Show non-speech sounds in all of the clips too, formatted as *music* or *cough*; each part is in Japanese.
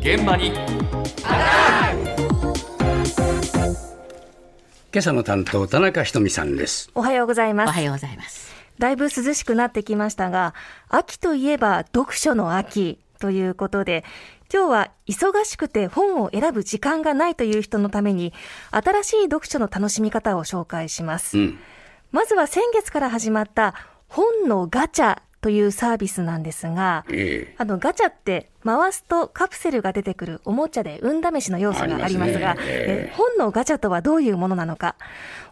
現場に今朝の担当田中ひとみさんですおはようございます。おはようございます。だいぶ涼しくなってきましたが、秋といえば読書の秋ということで、今日は忙しくて本を選ぶ時間がないという人のために、新しい読書の楽しみ方を紹介します。うんまずは先月から始まった本のガチャというサービスなんですが、えあのガチャって回すとカプセルが出てくるおもちゃで運試しの要素がありますが、すねえええ本のガチャとはどういうものなのか、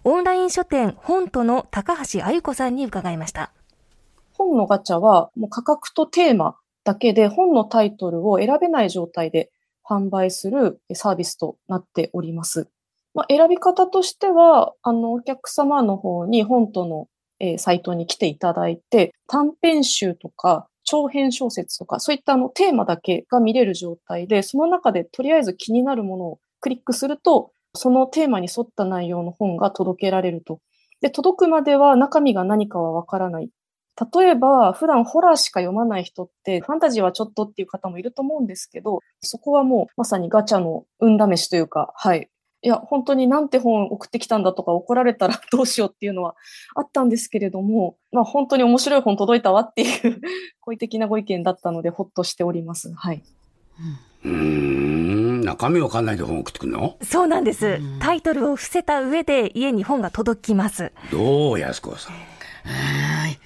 オンライン書店本との高橋あゆ子さんに伺いました。本のガチャはもう価格とテーマだけで本のタイトルを選べない状態で販売するサービスとなっております。まあ、選び方としては、あの、お客様の方に本との、えーサイトに来ていただいて、短編集とか長編小説とか、そういったあのテーマだけが見れる状態で、その中でとりあえず気になるものをクリックすると、そのテーマに沿った内容の本が届けられると。で、届くまでは中身が何かはわからない。例えば、普段ホラーしか読まない人って、ファンタジーはちょっとっていう方もいると思うんですけど、そこはもうまさにガチャの運試しというか、はい。いや、本当になんて本送ってきたんだとか怒られたら *laughs* どうしようっていうのはあったんですけれども、まあ本当に面白い本届いたわっていう *laughs* 好意的なご意見だったのでほっとしております。はい。うーん中身わかんないで本送ってくるの？そうなんです。タイトルを伏せた上で家に本が届きます。どう安子さんはい。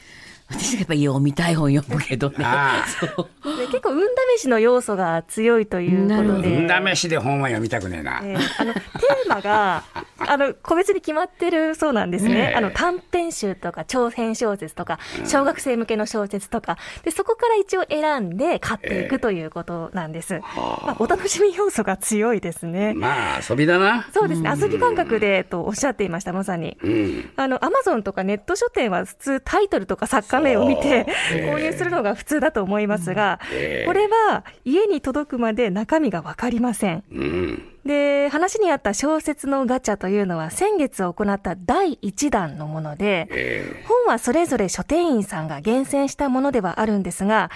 私がやっぱり読みたい本読むけどね。ああそう。で結構運試しの要素が強いということで。運試しで本は読みたくねえな、えーあのテーマが *laughs* あの個別に決まってるそうなんですね。ねえあの短編集とか長編小説とか小学生向けの小説とかでそこから一応選んで買っていくということなんです。まあ、お楽しみ要素が強いですね。まあ遊びだなそうですね。遊び感覚でとおっしゃっていましたまさに。うんあの、アマゾンとかネット書店は普通タイトルとか作家名を見て *laughs* 購入するのが普通だと思いますが、ええこれは家に届くまで中身がわかりません。うん。で、話にあった小説のガチャというのは先月行った第1弾のもので、え本はそれぞれ書店員さんが厳選したものではあるんですが、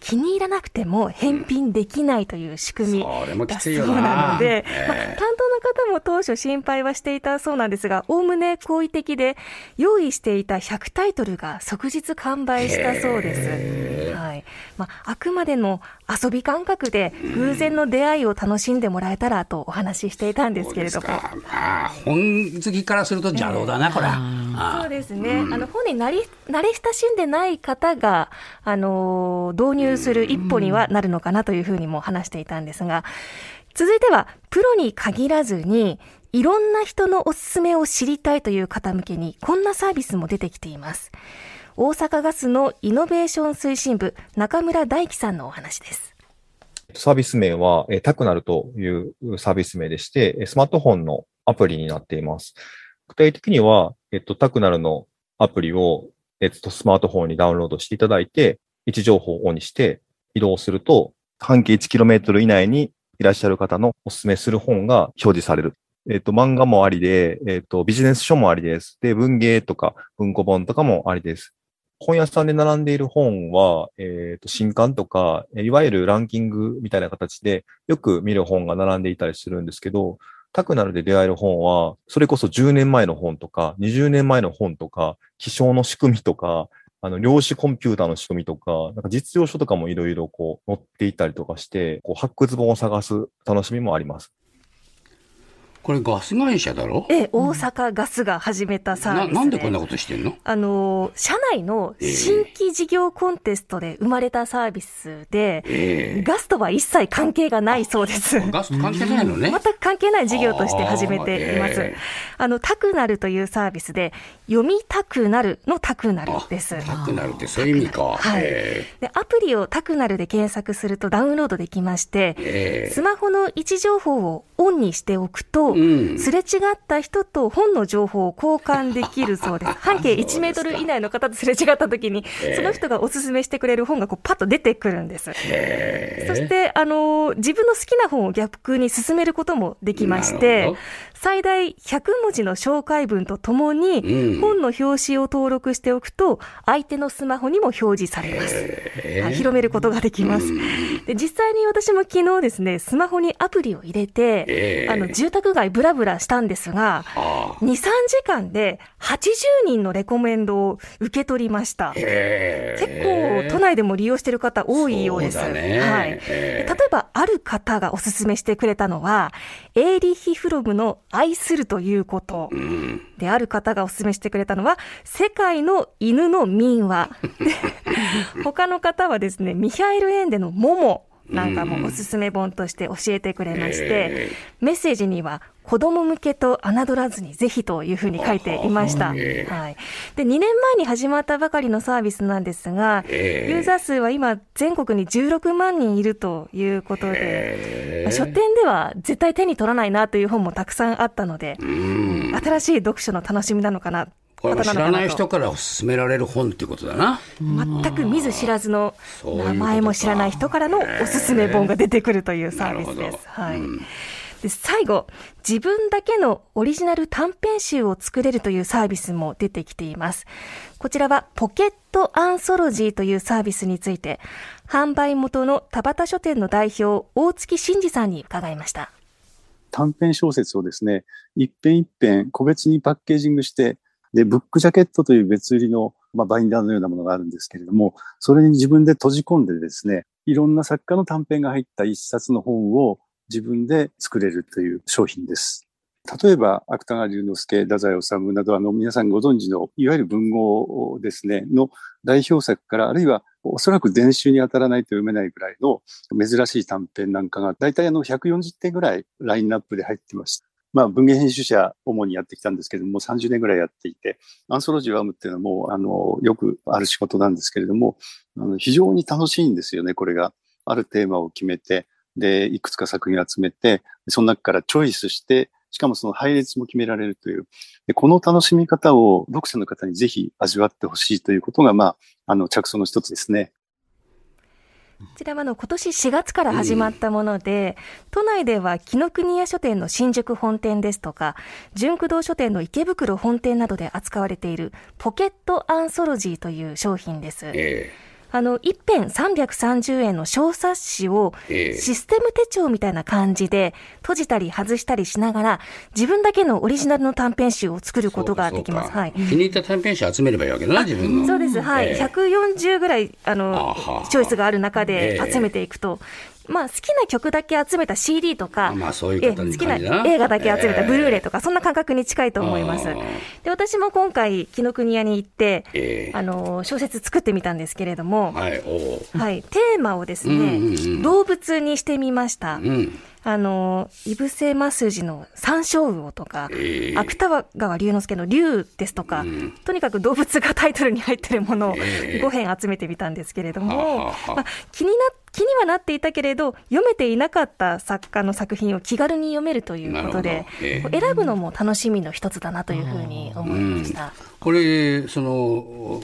気に入らなくても返品できないという仕組みだそうなな。ので、方も当初心配はしていたそうなんですが、おおむね好意的で、用意していた100タイトルが即日完売したそうです。はい。まあ、あくまでも遊び感覚で偶然の出会いを楽しんでもらえたらとお話ししていたんえですけれども。まあ本好きからすると邪道だな、これあそうですね。あの、本になり、慣れ親しんでない方が、あのー導入する一歩にはなるのかなというふうにも話していたんですが、続いては、プロに限らずに、いろんな人のおすすめを知りたいという方向けに、こんなサービスも出てきています。大阪ガスのイノベーション推進部、中村大樹さんのお話です。サービス名は、えタクナルというサービス名でして、スマートフォンのアプリになっています。具体的には、えっと、タクナルのアプリを、えっと、スマートフォンにダウンロードしていただいて、位置情報をオンにして移動すると、半径 1km 以内にいらっしゃる方のおすすめする本が表示される。えっと、漫画もありで、えっと、ビジネス書もありです。で、文芸とか文庫本とかもありです。本屋さんで並んでいる本は、えっ、と、新刊とか、いわゆるランキングみたいな形でよく見る本が並んでいたりするんですけど、タクナルで出会える本は、それこそ10年前の本とか、20年前の本とか、気象の仕組みとか、あの、量子コンピューターの仕組みとか、なんか実用書とかもいろいろこう載っていたりとかして、こう発掘本を探す楽しみもあります。これガス会社だろ？え、大阪ガスが始めたサービスで。ななんでこんなことしてんの？あの、社内の新規事業コンテストで生まれたサービスで、ええ。ガスとは一切関係がないそうです。ガスと関係ないのね。*laughs* 全く関係ない事業として始めています。あーええ。あの、タクナルというサービスで、読みたくなるのタクナルです。タクナルってそういう意味か。はい。えでアプリをタクナルで検索するとダウンロードできまして、えええ。スマホの位置情報をオンにしておくと、うんすれ違った人と本の情報を交換できるそうです。*laughs* 半径1メートル以内の方とすれ違った時に、その人がおすすめしてくれる本がこうパッと出てくるんです。そして、あのー自分の好きな本を逆に進めることもできまして最大100文字の紹介文とともに、うん本の表紙を登録しておくと、相手のスマホにも表示されます。はい広めることができます。で実際に私も昨日ですね、スマホにアプリを入れて、ええあの住宅街ブラブラしたんですが、あ2、3時間で80人のレコメンドを受け取りました。へ結構都内でも利用している方多いようです。はい。え例ええば、ある方がおすすめしてくれたのは、エーリッヒ・フロムの愛するということ。うんで、ある方がおすすめしてくれたのは、世界の犬の民話。*laughs* で他の方はですね、ミヒャエル・エンデのモモなんかもおすすめ本として教えてくれまして、えメッセージには、子供向けと侮らずにぜひというふうに書いていました。はい。ええで、2年前に始まったばかりのサービスなんですが、ええ。ユーザー数は今全国に16万人いるということで、え。まあ書店では絶対手に取らないなという本もたくさんあったので、うん。新しい読書の楽しみなのかな、これは知らない人と。から勧められる本っていうことだな。全く見ず知らずの名前も知らない人からのおすすめ本が出てくるというサービスです。はい。うんで最後、自分だけのオリジナル短編集を作れるというサービスも出てきています。こちらはポケットアンソロジーというサービスについて、販売元の田畑書店の代表、大月真二さんに伺いました。短編小説をですね、一編一編個別にパッケージングして、で、ブックジャケットという別売りの、まあ、バインダーのようなものがあるんですけれども、それに自分で閉じ込んでですね、いろんな作家の短編が入った一冊の本を自分で作れるという商品です。例えば、芥川龍之介、太宰治など、あの、皆さんご存知の、いわゆる文豪ですね、の代表作から、あるいは、おそらく伝習に当たらないと読めないぐらいの珍しい短編なんかが、だいたいあの、140点ぐらいラインナップで入ってました。まあ、文芸編集者主にやってきたんですけども、30年ぐらいやっていて、アンソロジーを編むっていうのも、あの、よくある仕事なんですけれども、あの非常に楽しいんですよね、これが。あるテーマを決めて、で、いくつか作品を集めて、その中からチョイスして、しかもその配列も決められるという。でこの楽しみ方を読者の方にぜひ味わってほしいということが、まあ、あの、着想の一つですね。こちらはあの今年4月から始まったもので、都内では紀ノ国屋書店の新宿本店ですとか、純駆動書店の池袋本店などで扱われているポケットアンソロジーという商品です。えあの、一編330円の小冊子をええシステム手帳みたいな感じで閉じたり外したりしながら自分だけのオリジナルの短編集を作ることができます。はい。気に入った短編集集めればいいわけだな、自分の。そうです。はい。ええ140ぐらい、あのチョイスがある中でええ集めていくと、まあ、好きな曲だけ集めた CD とか、まあそういう好きな映画だけ集めたええブルーレイとか、そんな感覚に近いと思います。で、私も今回、紀ノ国屋に行って、ええあの、小説作ってみたんですけれども、はい、はい、テーマをですね、うんうんうん動物にしてみました。うん。あの、イブセマスジの山椒魚とか、ええ。芥川龍之介の龍ですとか、うん。とにかく動物がタイトルに入ってるものをええ。5編集めてみたんですけれどはあも、気にな、気にはなっていたけれど、読めていなかった作家の作品を気軽に読めるということでええ、こう選ぶのも楽しみの一つだなというふうに思いました。これ、その、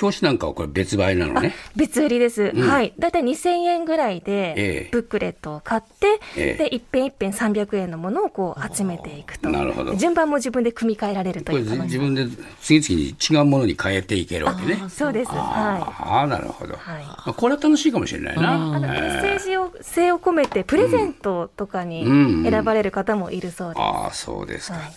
表紙なんかはこれ別売なのね。別売りです。んはい。だいたい2000円ぐらいえでえ、ブックレットを買って、ええで、一編一編300円のものをこう集めていくと。なるほど順番も自分で組み替えられるとこれいう楽しみ。自分で次々に違うものに変えていけるわけね。そうです。はああ、なるほど。はいあこれは楽しいかもしれないい。あの、な。メッセージを、性を込めて、プレゼントとかにうん選ばれる方もいるそうです。ああ、そうですか。はい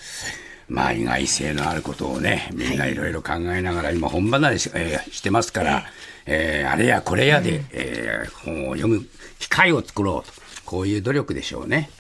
まあ、意外性のあることをね、みんないろいろ考えながら、今、本離れし,、えーしてますから、えーあれやこれやで、えー本を読む機会を作ろうと、こういう努力でしょうね。